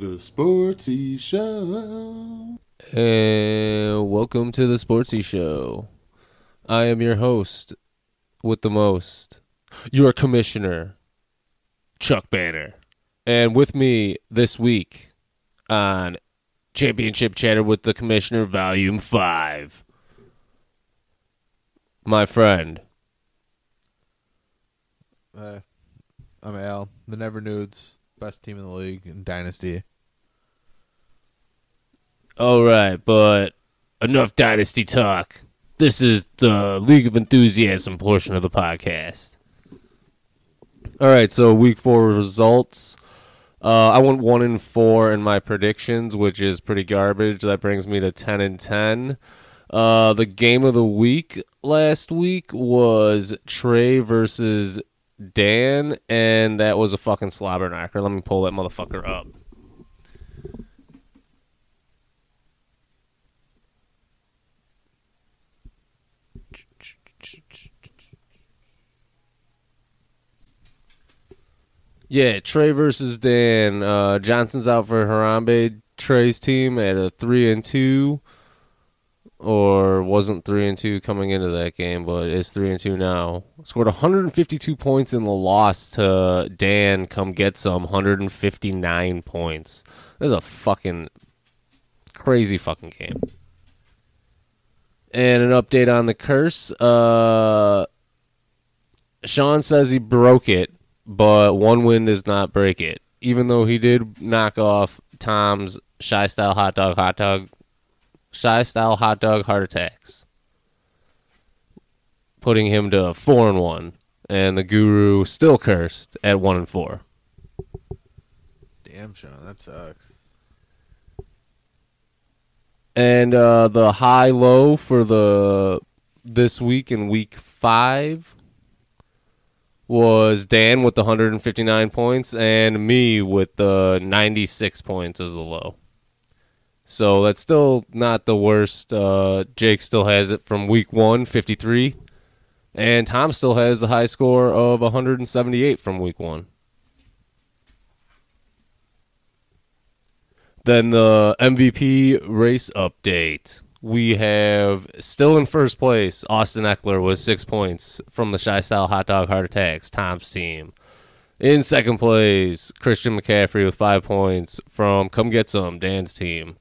The Sportsy Show. And welcome to the Sportsy Show. I am your host with the most, your commissioner, Chuck Banner. And with me this week on Championship Chatter with the Commissioner, Volume 5, my friend. Uh, I'm Al, the Never Nudes, best team in the league in Dynasty. All right, but enough dynasty talk. This is the League of Enthusiasm portion of the podcast. All right, so week four results. Uh, I went one and four in my predictions, which is pretty garbage. That brings me to ten and ten. Uh, the game of the week last week was Trey versus Dan, and that was a fucking slobber knocker. Let me pull that motherfucker up. Yeah, Trey versus Dan. Uh, Johnson's out for Harambe. Trey's team at a three and two, or wasn't three and two coming into that game, but is three and two now. Scored 152 points in the loss to Dan. Come get some 159 points. This is a fucking crazy fucking game. And an update on the curse. Uh, Sean says he broke it but one win does not break it. Even though he did knock off Tom's shy style hot dog hot dog shy style hot dog heart attacks. Putting him to four and one. And the guru still cursed at one and four. Damn, Sean, that sucks. And uh, the high low for the this week in week five was Dan with the 159 points and me with the 96 points as the low. So that's still not the worst. Uh, Jake still has it from week one, 53. And Tom still has the high score of 178 from week one. Then the MVP race update we have still in first place Austin Ekeler with six points from the Shy Style Hot Dog Heart Attacks, Tom's team. In second place, Christian McCaffrey with five points from Come Get Some, Dan's team.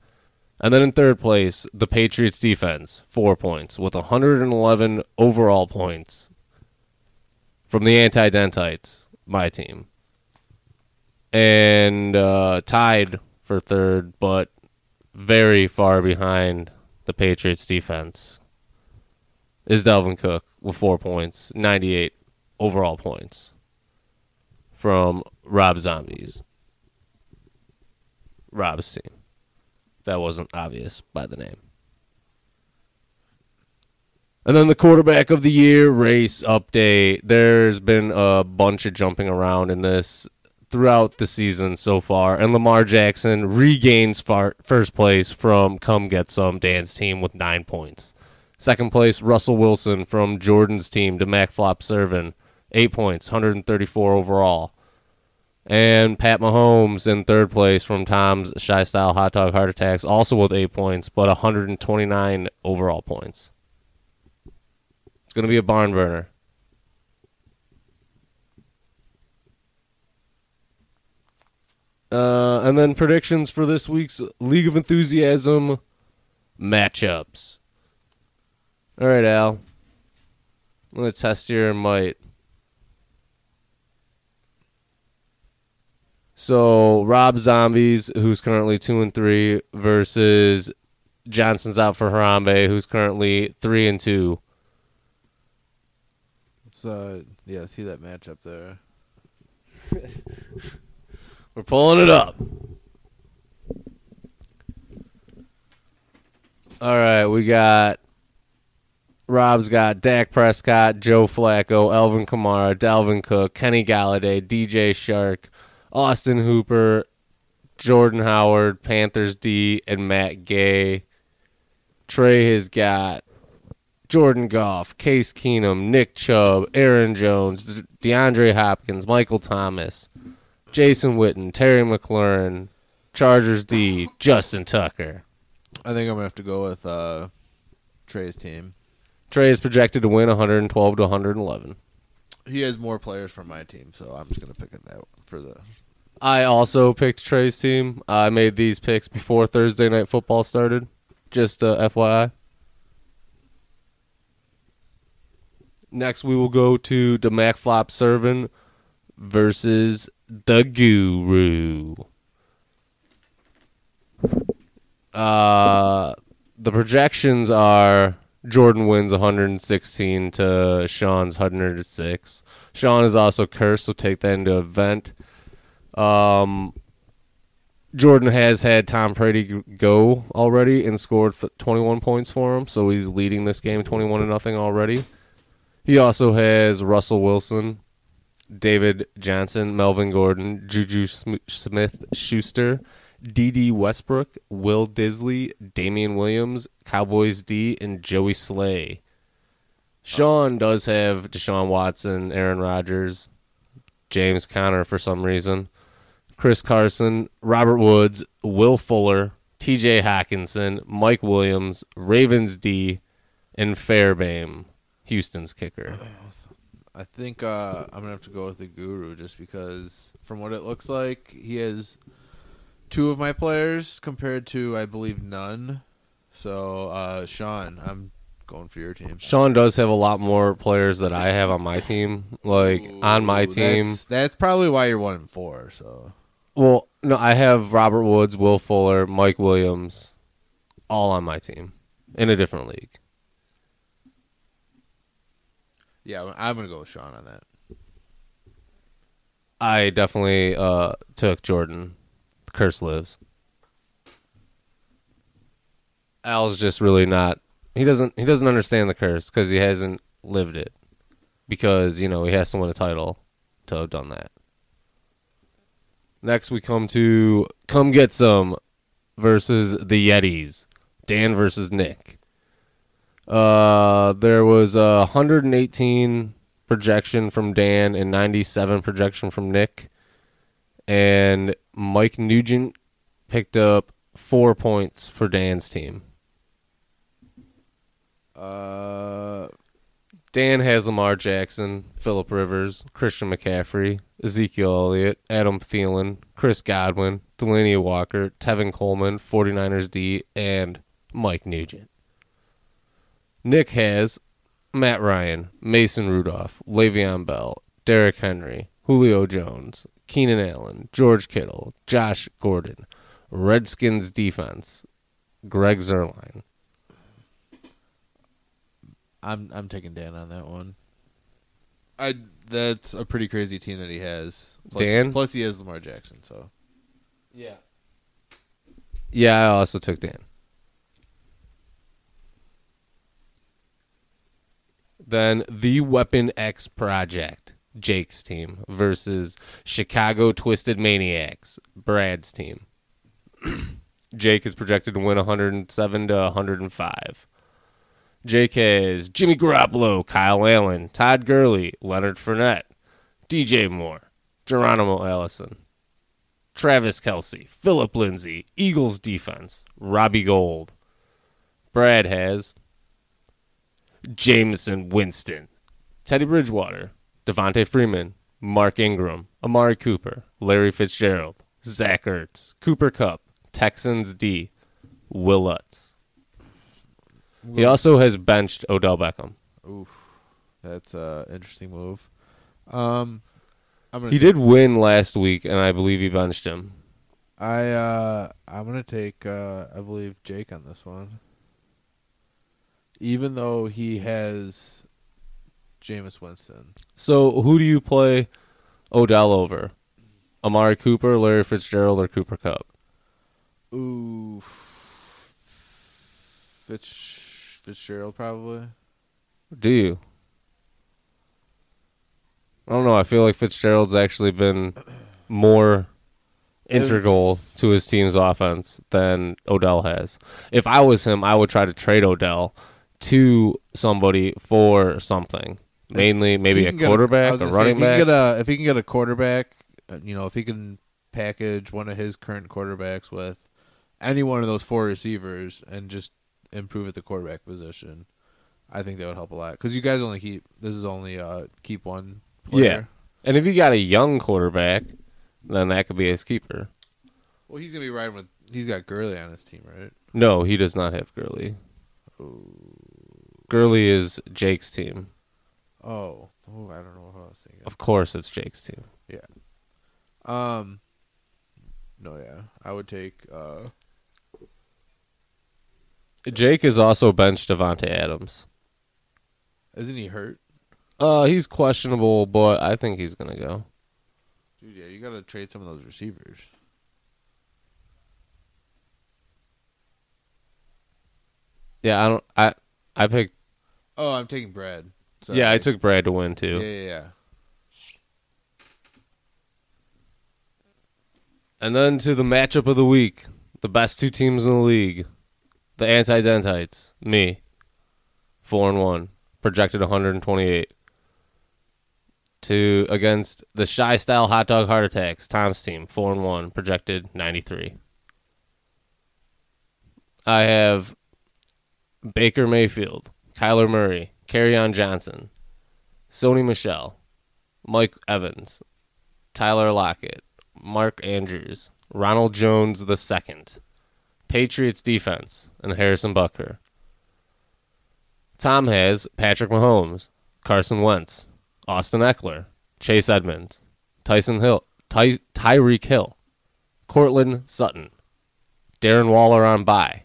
And then in third place, the Patriots defense, four points, with 111 overall points from the Anti Dentites, my team. And uh, tied for third, but very far behind the Patriots defense is Dalvin Cook with four points, 98 overall points from Rob Zombies. Rob's team. That wasn't obvious by the name. And then the quarterback of the year race update. There's been a bunch of jumping around in this throughout the season so far, and Lamar Jackson regains far- first place from Come Get Some Dan's team with nine points. Second place, Russell Wilson from Jordan's team to Mac Flop Servin, eight points, 134 overall. And Pat Mahomes in third place from Tom's Shy Style Hot Dog Heart Attacks, also with eight points, but 129 overall points. It's going to be a barn burner. Uh, and then predictions for this week's League of Enthusiasm matchups. All right, Al. I'm going to test your might. So, Rob Zombies, who's currently 2 and 3, versus Johnson's out for Harambe, who's currently 3 and 2. Let's, uh, yeah, see that matchup there. We're pulling it up. All right, we got Rob's got Dak Prescott, Joe Flacco, Alvin Kamara, Dalvin Cook, Kenny Golladay, DJ Chark, Austin Hooper, Jordan Howard, Panthers D, and Matt Gay. Trey has got Jordan Goff, Case Keenum, Nick Chubb, Aaron Jones, DeAndre Hopkins, Michael Thomas, Jason Witten, Terry McLaurin, Chargers D, Justin Tucker. I think I'm gonna have to go with uh, Trey's team. Trey is projected to win 112 to 111. He has more players from my team, so I'm just gonna pick it that for the. I also picked Trey's team. I made these picks before Thursday night football started. Just uh, FYI. Next, we will go to the MacFlop Servant versus the Guru. Uh, the projections are Jordan wins 116 to Sean's 106. Sean is also cursed, so take that into event. Um, Jordan has had Tom Brady go already and scored 21 points for him, so he's leading this game 21 to nothing already. He also has Russell Wilson, David Johnson, Melvin Gordon, Juju Smith Schuster, Dede Westbrook, Will Dissly, Damien Williams, Cowboys D, and Joey Slye. Sean does have Deshaun Watson, Aaron Rodgers, James Conner for some reason, Chris Carson, Robert Woods, Will Fuller, T.J. Hockenson, Mike Williams, Ravens D, and Fairbairn, Houston's kicker. Oh, I think uh, I'm gonna have to go with the Guru just because, from what it looks like, he has two of my players compared to I believe none. So, uh, Sean, I'm going for your team. Sean does have a lot more players that I have on my team. Like on my team, that's, that's probably why you're one and four. So, well, no, I have Robert Woods, Will Fuller, Mike Williams, all on my team in a different league. Yeah, I'm gonna go with Sean on that. I definitely uh, took Jordan. The curse lives. Al's just really not. He doesn't. He doesn't understand the curse because he hasn't lived it. Because you know he has to win a title to have done that. Next, we come to come get some versus the Yetis. Dan versus Nick. Uh, there was a 118 projection from Dan and 97 projection from Nick. And Mike Nugent picked up four points for Dan's team. Uh, Dan has Lamar Jackson, Philip Rivers, Christian McCaffrey, Ezekiel Elliott, Adam Thielen, Chris Godwin, Delanie Walker, Tevin Coleman, 49ers D, and Mike Nugent. Nick has Matt Ryan, Mason Rudolph, Le'Veon Bell, Derrick Henry, Julio Jones, Keenan Allen, George Kittle, Josh Gordon, Redskins defense, Greg Zuerlein. I'm I'm taking Dan on that one. I that's a pretty crazy team that he has. Plus, Dan? plus he has Lamar Jackson. So Yeah. Yeah, I also took Dan. Then the Weapon X Project, Jake's team, versus Chicago Twisted Maniacs, Brad's team. Jake is projected to win 107 to 105. Jake has Jimmy Garoppolo, Kyle Allen, Todd Gurley, Leonard Fournette, DJ Moore, Geronimo Allison, Travis Kelce, Phillip Lindsay, Eagles defense, Robbie Gould. Brad has Jameson Winston, Teddy Bridgewater, Devonta Freeman, Mark Ingram, Amari Cooper, Larry Fitzgerald, Zach Ertz, Cooper Kupp, Texans D, Will Lutz. He also has benched Odell Beckham. oof, that's an interesting move. Um, I'm gonna He did win last week, and I believe he benched him. I uh I'm gonna take uh I believe Jake on this one. Even though he has Jameis Winston. So who do you play Odell over? Amari Cooper, Larry Fitzgerald, or Cooper Kupp? Ooh Fitz Fitzgerald probably. Do you? I don't know. I feel like Fitzgerald's actually been more integral to his team's offense than Odell has. If I was him, I would try to trade Odell to somebody for something. Mainly, maybe a can get I quarterback, a say, running if he can back. get a if he can get a quarterback, uh, you know, if he can package one of his current quarterbacks with any one of those four receivers and just improve at the quarterback position, I think that would help a lot. Because you guys only keep this is only uh keep one. Player. Yeah. And if you got a young quarterback, then that could be his keeper. Well, he's gonna be riding with. He's got Gurley on his team, right? No, he does not have Gurley. Gurley is Jake's team. Oh, oh, I don't know what I was thinking. Of course, it's Jake's team. Yeah. Um, no, yeah, I would take. uh Jake is also benched Davante Adams. Isn't he hurt, Uh, he's questionable, but I think he's gonna go. dude? Yeah, you gotta trade some of those receivers. Yeah, I don't. I I picked. Oh, I'm taking Brad. So Yeah, I took Brad to win Yeah, too. yeah, yeah. And then to the matchup of the week, the best two teams in the league, the anti-dentites, me, four and one, projected 128. To against the shy style hot dog heart attacks, Tom's team, four and one, projected 93. I have Baker Mayfield, Kyler Murray, on Johnson, Sony Michel, Mike Evans, Tyler Lockett, Mark Andrews, Ronald Jones the second, Patriots defense, and Harrison Butker. Tom has Patrick Mahomes, Carson Wentz, Austin Ekeler, Chase Edmonds, Tyson Hill, Ty- Tyreek Hill, Courtland Sutton, Darren Waller on bye,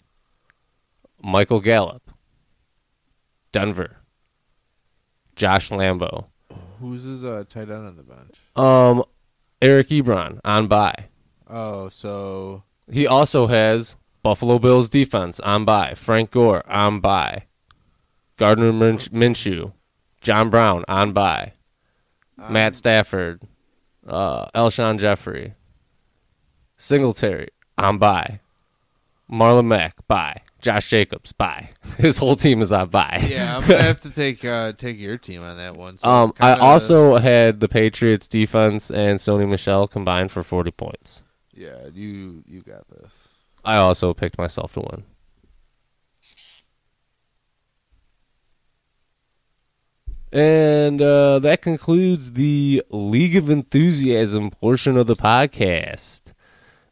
Michael Gallup, Denver, Josh Lambo, Who's his uh, tight end on the bench? um, Eric Ebron on bye. Oh, so He also has Buffalo Bills defense on bye. Frank Gore on bye. Gardner Minsh- Minshew, John Brown on bye. Matt Stafford, uh, Alshon Jeffery, Singletary on bye. Marlon Mack bye. Josh Jacobs bye. His whole team is on bye. yeah, I'm gonna have to take uh, take your team on that one. So Um, I kinda- also had the Patriots defense and Sony Michel combined for 40 points. yeah, you you got this. I also picked myself to win. And uh, that concludes the League of Enthusiasm portion of the podcast.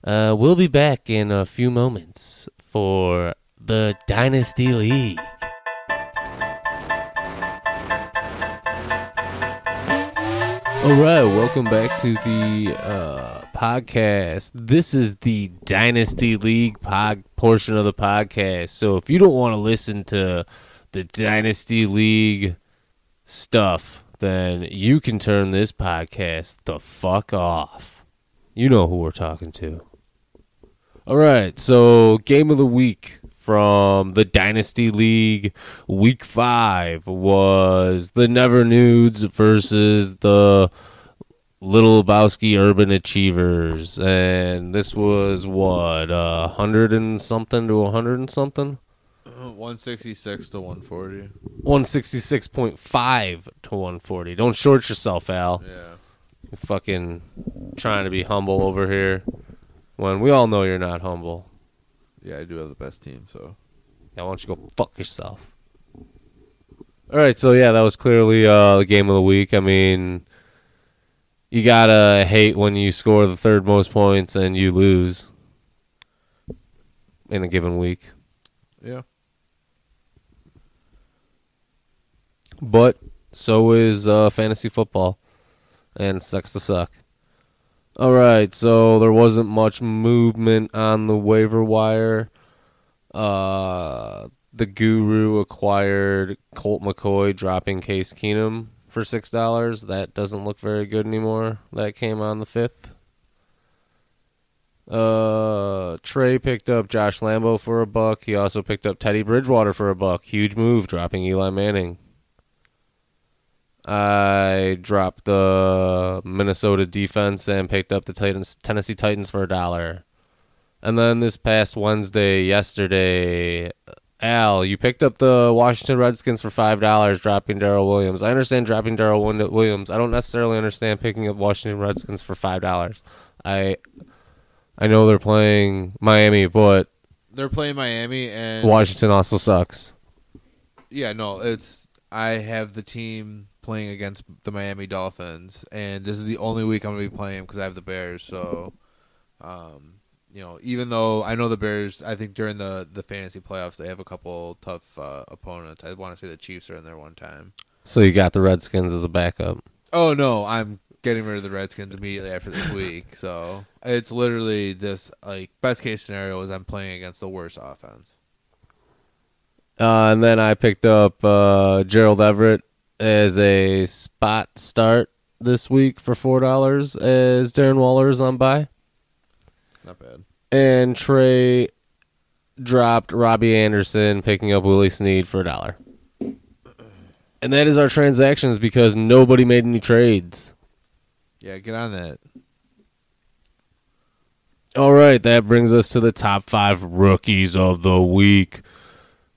Uh, we'll be back in a few moments for the Dynasty League. All right, welcome back to the uh, podcast. This is the Dynasty League pod portion of the podcast. So if you don't want to listen to the Dynasty League stuff, then you can turn this podcast the fuck off. You know who we're talking to. All right, so game of the week from the Dynasty League week 5 was the Never Nudes versus the Little Lebowski Urban Achievers and this was what a 100 and something to a 100 and something? Uh, one sixty six to one forty. 166.5 to 140. Don't short yourself, Al. Yeah. You're fucking trying to be humble over here when we all know you're not humble. Yeah, I do have the best team, so Yeah, why don't you go fuck yourself? All right, so yeah, that was clearly uh, the game of the week. I mean, you gotta hate when you score the third most points and you lose in a given week. yeah. But so is uh, fantasy football, and it sucks to suck. All right, so there wasn't much movement on the waiver wire. Uh, the Guru acquired Colt McCoy, dropping Case Keenum for six dollars. That doesn't look very good anymore. That came on the fifth. Uh, Trey picked up Josh Lambo for a buck. He also picked up Teddy Bridgewater for a buck. Huge move, dropping Eli Manning. I dropped the Minnesota defense and picked up the Titans, Tennessee Titans for a dollar. And then this past Wednesday, yesterday, Al, you picked up the Washington Redskins for five dollars, dropping Daryl Williams. I understand dropping Daryl Williams. I don't necessarily understand picking up Washington Redskins for five dollars. I I know they're playing Miami, but They're playing Miami and Washington also sucks. Yeah, no, it's I have the team playing against the Miami Dolphins, and this is the only week I'm gonna be playing because I have the Bears. So, um, you know, even though I know the Bears, I think during the the fantasy playoffs they have a couple tough uh, opponents. I want to say the Chiefs are in there one time. So you got the Redskins as a backup. Oh no, I'm getting rid of the Redskins immediately after this week. So it's literally this like best case scenario is I'm playing against the worst offense. Uh, and then I picked up uh, Gerald Everett as a spot start this week for four dollars as Darren Waller is on by. It's not bad. And Trey dropped Robbie Anderson, picking up Willie Snead for a dollar. And that is our transactions because nobody made any trades. Yeah, get on that. All right, that brings us to the top five rookies of the week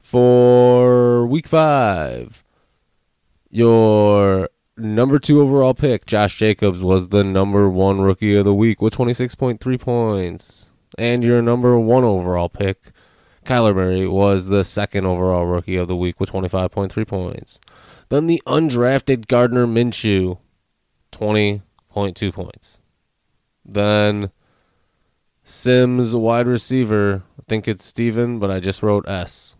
for week five. Your number two overall pick, Josh Jacobs, was the number one rookie of the week with 26.3 points. And your number one overall pick, Kyler Murray, was the second overall rookie of the week with 25.3 points. Then the undrafted Gardner Minshew, 20.2 points. Then Sims wide receiver. I think it's Steven, but I just wrote S.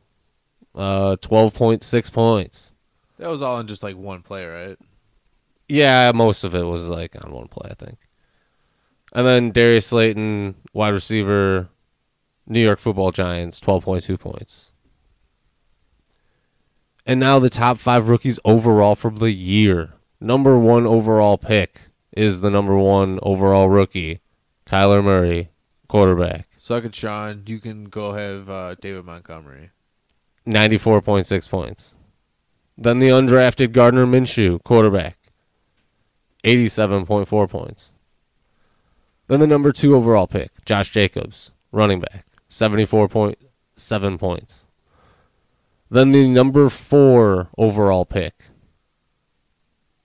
Uh, 12.6 points. That was all in just like one play, right? Yeah, most of it was like on one play, I think. And then Darius Slayton, wide receiver, New York Football Giants, 12.2 points. And now the top five rookies overall from the year. Number one overall pick is the number one overall rookie, Kyler Murray, quarterback. Suck it, Sean. You can go have uh, David Montgomery. 94.6 points. Then the undrafted Gardner Minshew, quarterback, 87.4 points. Then the number two overall pick, Josh Jacobs, running back, 74.7 points. Then the number four overall pick,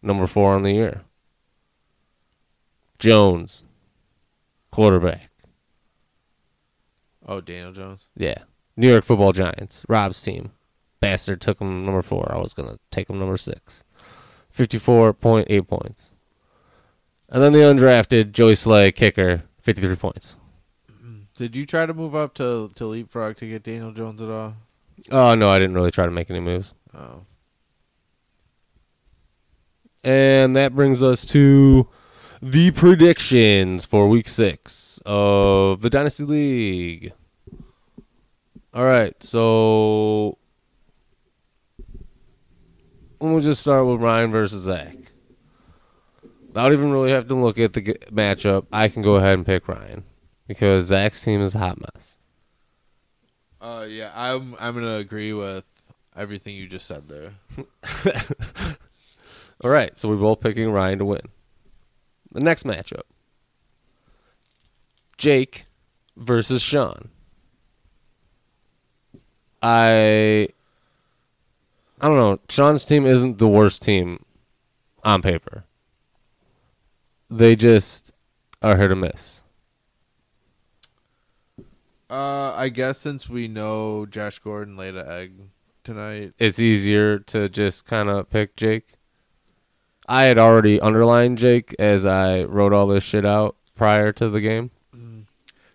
number four on the year, Jones, quarterback. Oh, Daniel Jones. Yeah. New York Football Giants, Rob's team. Bastard took him number four. I was gonna take him number six. Fifty-four point eight points. And then the undrafted Joey Slye kicker, fifty-three points. Did you try to move up to to leapfrog to get Daniel Jones at all? Oh no, I didn't really try to make any moves. Oh, And that brings us to the predictions for week six of the Dynasty League. All right, so we'll just start with Ryan versus Zach. I don't even really have to look at the g- matchup. I can go ahead and pick Ryan because Zach's team is a hot mess. uh, yeah. I'm I'm gonna agree with everything you just said there. All right, so we're both picking Ryan to win. The next matchup Jake versus Sean. I. I don't know. Sean's team isn't the worst team on paper. They just are hit or miss. Uh, I guess since we know Josh Gordon laid an egg tonight, It's easier to just kind of pick Jake. I had already underlined Jake as I wrote all this shit out prior to the game.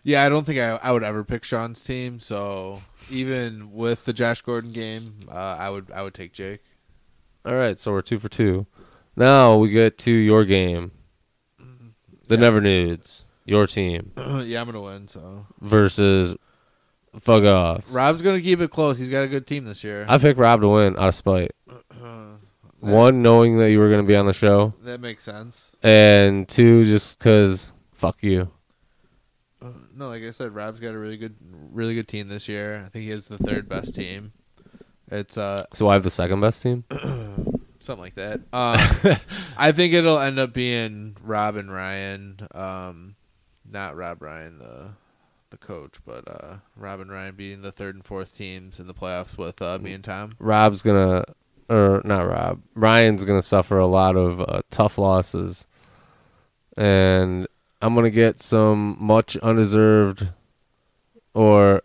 yeah, I don't think I I would ever pick Sean's team. So even with the Josh Gordon game, uh, I would I would take Jake. All right, so we're two for two. Now we get to your game. The Yeah. Never Nudes, your team yeah, I'm gonna win. So versus fuck Off. Rob's gonna keep it close. He's got a good team this year. I picked Rob to win out of spite. One, knowing that you were going to be on the show, that makes sense. and two, just because fuck you. No, like I said, Rob's got a really good, really good team this year. I think he has the third best team. It's uh So I have the second best team. something like that. Um, I think it'll end up being Rob and Ryan. Um, not Rob Ryan, the the coach, but uh, Rob and Ryan being the third and fourth teams in the playoffs with uh, me and Tom. Rob's gonna, or not Rob. Ryan's gonna suffer a lot of uh, tough losses, and I'm gonna get some much undeserved or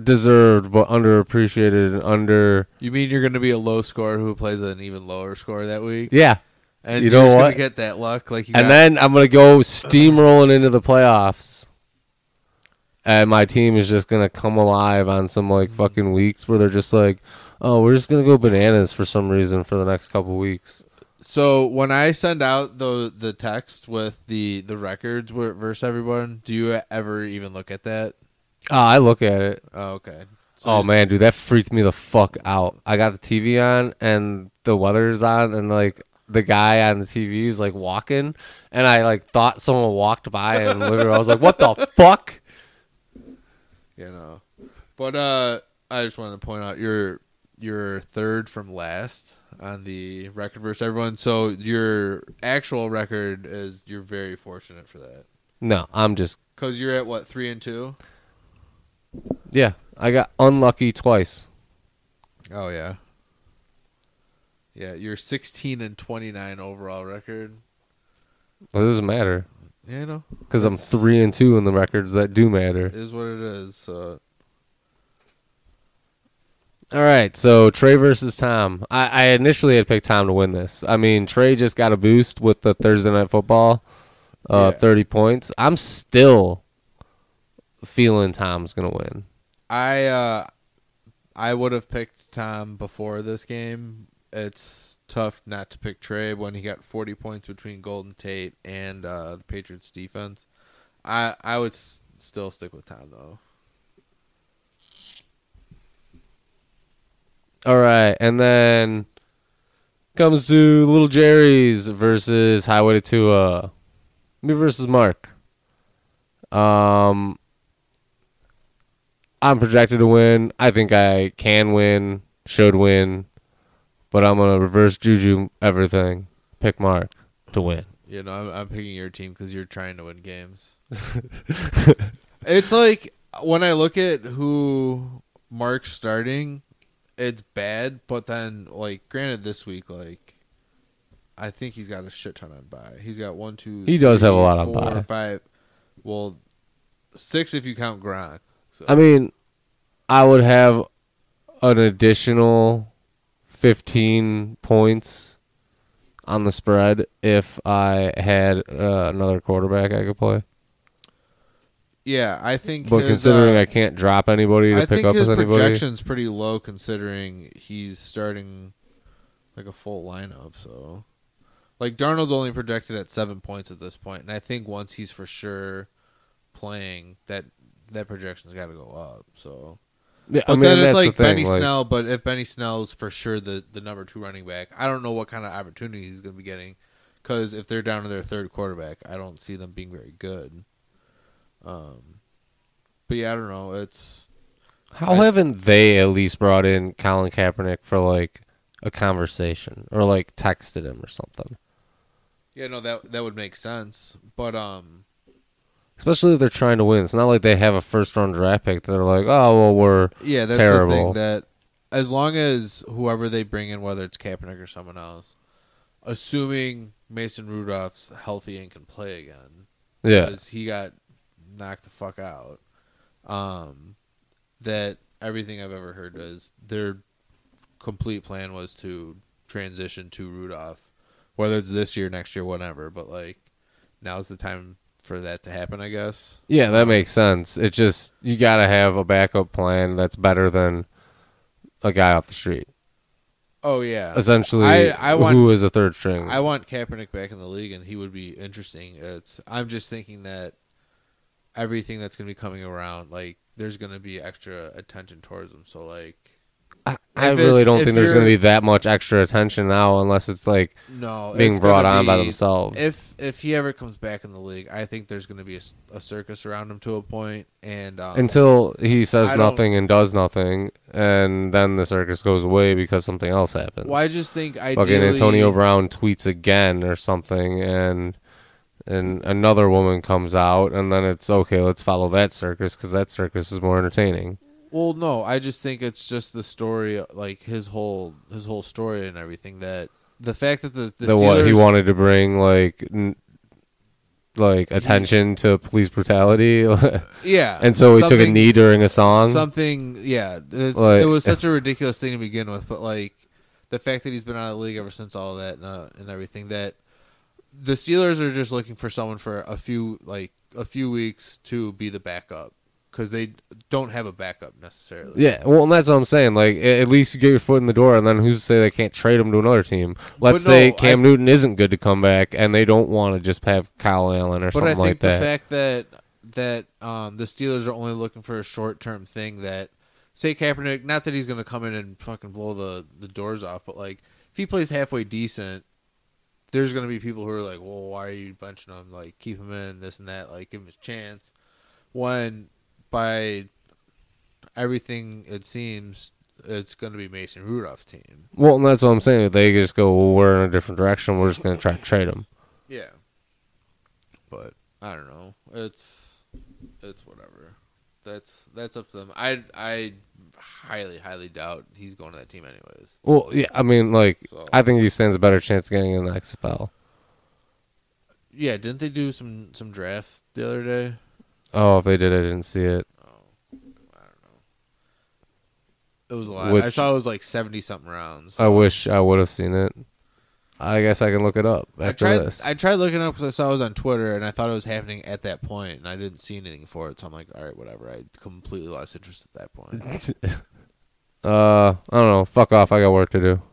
deserved but underappreciated and under. You mean you're going to be a low scorer who plays an even lower score that week? Yeah, And You you're know just what? Gonna get that luck, like you and got- then I'm gonna go steamrolling into the playoffs. And my team is just gonna come alive on some like mm-hmm. fucking weeks where they're just like, oh, we're just gonna go bananas for some reason for the next couple weeks. So when I send out the the text with the the records versus everyone, do you ever even look at that? Oh, I look at it. Oh, okay. So Oh man, dude, that freaked me the fuck out. I got the TV on and the weather's on, and like the guy on the TV is like walking, and I like thought someone walked by, and literally I was like, "What the fuck?" you know. But uh, I just wanted to point out you're you're third from last on the record versus everyone. So your actual record is you're very fortunate for that No, I'm just because you're at what three and two. yeah. I got unlucky twice. Oh yeah. Yeah, you're 16 and 29 overall record. Well, It doesn't matter Yeah, I know. because I'm three and two in the records that do matter. Is what it is. So All right, so Trey versus Tom. I, I initially had picked Tom to win this. I mean, Trey just got a boost with the Thursday night football, uh, Yeah. thirty points. I'm still feeling Tom's gonna win. I uh I would have picked Tom before this game. It's tough not to pick Trey when he got 40 points between Golden Tate and uh, the Patriots defense. I I would s- still stick with Tom though. All right, and then comes to Little Jerry's versus Highway to Tua. Me versus Mark. Um, I'm projected to win. I think I can win, should win, but I'm gonna reverse juju everything. Pick Mark to win. You know, I'm, I'm picking your team because you're trying to win games. it's like when I look at who Mark's starting, it's bad. But then, like, granted, this week, like, I think he's got a shit ton on buy. He's got one, two. He does have a three, lot on buy. Five. Well, six if you count Gronk. So. I mean, I would have an additional 15 points on the spread if I had uh, another quarterback I could play. Yeah, I think. But his, considering uh, I can't drop anybody to I pick up his with anybody, projection's pretty low considering he's starting like a full lineup. So, like Darnold's only projected at seven points at this point, and I think once he's for sure playing, that that projection's got to go up. So, yeah, but I mean then that's it's like the thing. Benny like, Snell. But if Benny Snell's for sure the the number two running back, I don't know what kind of opportunity he's going to be getting. Because if they're down to their third quarterback, I don't see them being very good. Um, but yeah, I don't know. It's how I- haven't they at least brought in Colin Kaepernick for like a conversation or like texted him or something? Yeah, no, that that would make sense. But um, Especially if they're trying to win. It's not like they have a first round draft pick. They're like, oh well, we're yeah, that's Terrible. the thing that as long as whoever they bring in, whether it's Kaepernick or someone else, assuming Mason Rudolph's healthy and can play again, yeah. because he got knocked the fuck out. Um, that everything I've ever heard is their complete plan was to transition to Rudolph, whether it's this year, next year, whatever. But like, now's the time for that to happen, I guess. Yeah, that makes sense. It just you got to have a backup plan that's better than a guy off the street. Oh yeah, Essentially, I- I want- who is a third string? I want Kaepernick back in the league, and he would be interesting. It's I'm just thinking that everything that's going to be coming around, like there's going to be extra attention towards him. So like, I, I really don't think there's going to be that much extra attention now, unless it's like no, being brought gonna on by themselves. If if he ever comes back in the league, I think there's going to be a circus around him to a point, and um, Until he says I nothing and does nothing, and then the circus goes away because something else happens. well, I just think I Fucking Antonio Brown tweets again or something, and and another woman comes out, and then it's okay. Let's follow that circus because that circus is more entertaining. Well, no, I just think it's just the story, like his whole his whole story and everything. That the fact that the the the what he wanted to bring like n- like attention to police brutality, Yeah, and so he took a knee during a song. Something, yeah. It's, Like- it was such a ridiculous thing to begin with, but like the fact that he's been out of the league ever since all that and, uh, and everything that the Steelers are just looking for someone for a few like a few weeks to be the backup because they don't have a backup necessarily. Yeah, well, and that's what I'm saying. Like, at least you get your foot in the door, and then who's to say they can't trade him to another team? Let's But say Cam I- Newton isn't good to come back, and they don't want to just have Kyle Allen or something like that. but I think the fact that that um, the Steelers are only looking for a short term thing that say Kaepernick, not that he's going to come in and fucking blow the the doors off, but like if he plays halfway decent, there's going to be people who are like, well, why are you benching him? Like keep him in this and that, like give him his chance. When by everything it seems it's going to be Mason Rudolph's team. well, and that's what I'm saying. They just go, well, we're in a different direction. We're just going to try to trade him. Yeah. But I don't know. It's it's whatever. That's that's up to them. I I highly highly doubt he's going to that team anyways. Well, yeah, I mean, like, So- I think he stands a better chance of getting in the XFL. Yeah, didn't they do some some drafts the other day? Oh, if they did, I didn't see it. Oh, I don't know. It was a lot. I saw it was like seventy something rounds. I wish I would have seen it. I guess I can look it up I tried. this. I tried looking up because I saw it was on Twitter, and I thought it was happening at that point, and I didn't see anything for it. So I'm like, all right, whatever. I completely lost interest at that point. uh, I don't know. Fuck off. I got work to do.